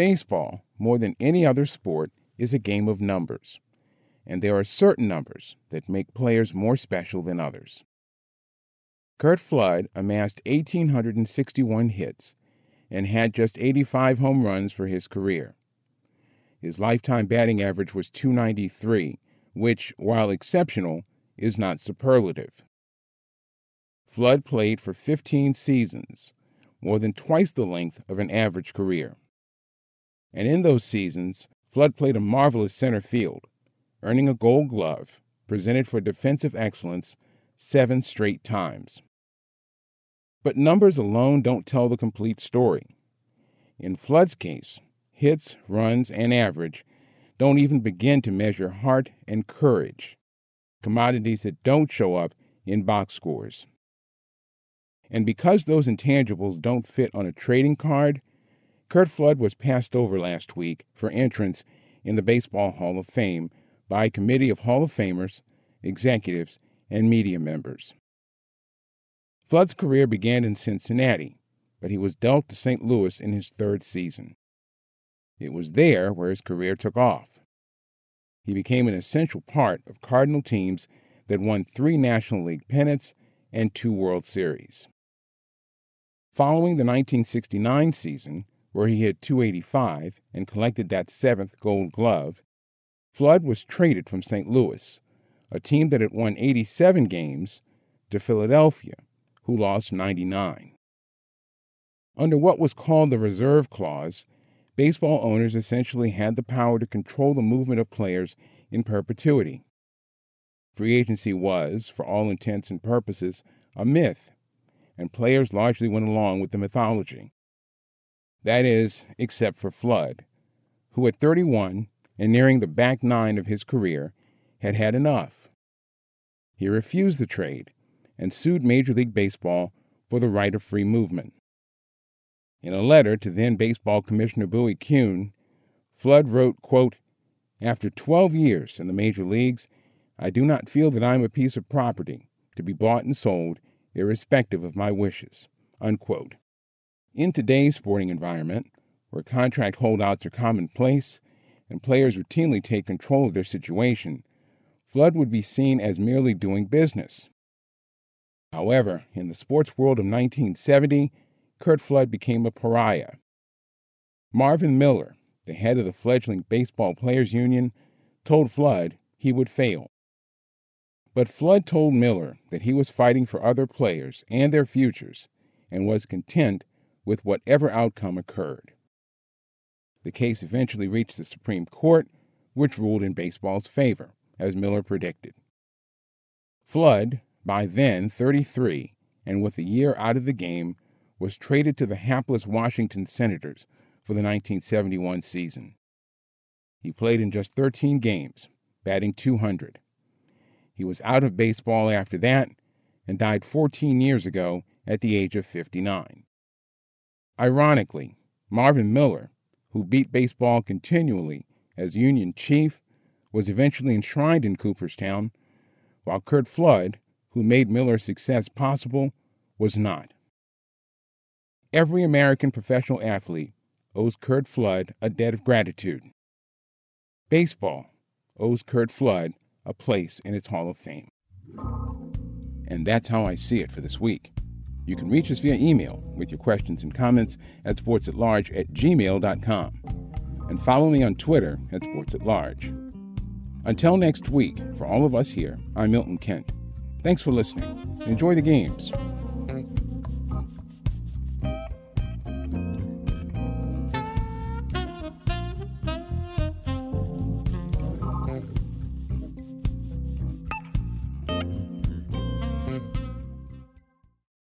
Baseball, more than any other sport, is a game of numbers, and there are certain numbers that make players more special than others. Curt Flood amassed 1,861 hits and had just 85 home runs for his career. His lifetime batting average was 293, which, while exceptional, is not superlative. Flood played for 15 seasons, more than twice the length of an average career. And in those seasons, Flood played a marvelous center field, earning a gold glove presented for defensive excellence seven straight times. But numbers alone don't tell the complete story. In Flood's case, hits, runs, and average don't even begin to measure heart and courage, commodities that don't show up in box scores. And because those intangibles don't fit on a trading card, Curt Flood was passed over last week for entrance in the Baseball Hall of Fame by a committee of Hall of Famers, executives, and media members. Flood's career began in Cincinnati, but he was dealt to St. Louis in his third season. It was there where his career took off. He became an essential part of Cardinal teams that won three National League pennants and two World Series. Following the 1969 season, where he hit 285 and collected that seventh gold glove, Flood was traded from St. Louis, a team that had won 87 games, to Philadelphia, who lost 99. Under what was called the Reserve Clause, baseball owners essentially had the power to control the movement of players in perpetuity. Free agency was, for all intents and purposes, a myth and players largely went along with the mythology. That is, except for Flood, who at 31 and nearing the back nine of his career had had enough. He refused the trade and sued Major League Baseball for the right of free movement. In a letter to then Baseball Commissioner Bowie Kuhn, Flood wrote, quote, After 12 years in the major leagues, I do not feel that I am a piece of property to be bought and sold irrespective of my wishes. Unquote. In today's sporting environment, where contract holdouts are commonplace and players routinely take control of their situation, Flood would be seen as merely doing business. However, in the sports world of 1970, Curt Flood became a pariah. Marvin Miller, the head of the fledgling Baseball Players Union, told Flood he would fail. But Flood told Miller that he was fighting for other players and their futures and was content with whatever outcome occurred. The case eventually reached the Supreme Court, which ruled in baseball's favor, as Miller predicted. Flood, by then 33 and with a year out of the game, was traded to the hapless Washington Senators for the 1971 season. He played in just 13 games, batting 200. He was out of baseball after that and died 14 years ago at the age of 59. Ironically, Marvin Miller, who beat baseball continually as Union chief, was eventually enshrined in Cooperstown, while Curt Flood, who made Miller's success possible, was not. Every American professional athlete owes Curt Flood a debt of gratitude. Baseball owes Curt Flood a place in its Hall of Fame. And that's how I see it for this week. You can reach us via email with your questions and comments at sportsatlarge at gmail.com. And follow me on Twitter at sportsatlarge. Until next week, for all of us here, I'm Milton Kent. Thanks for listening. Enjoy the games.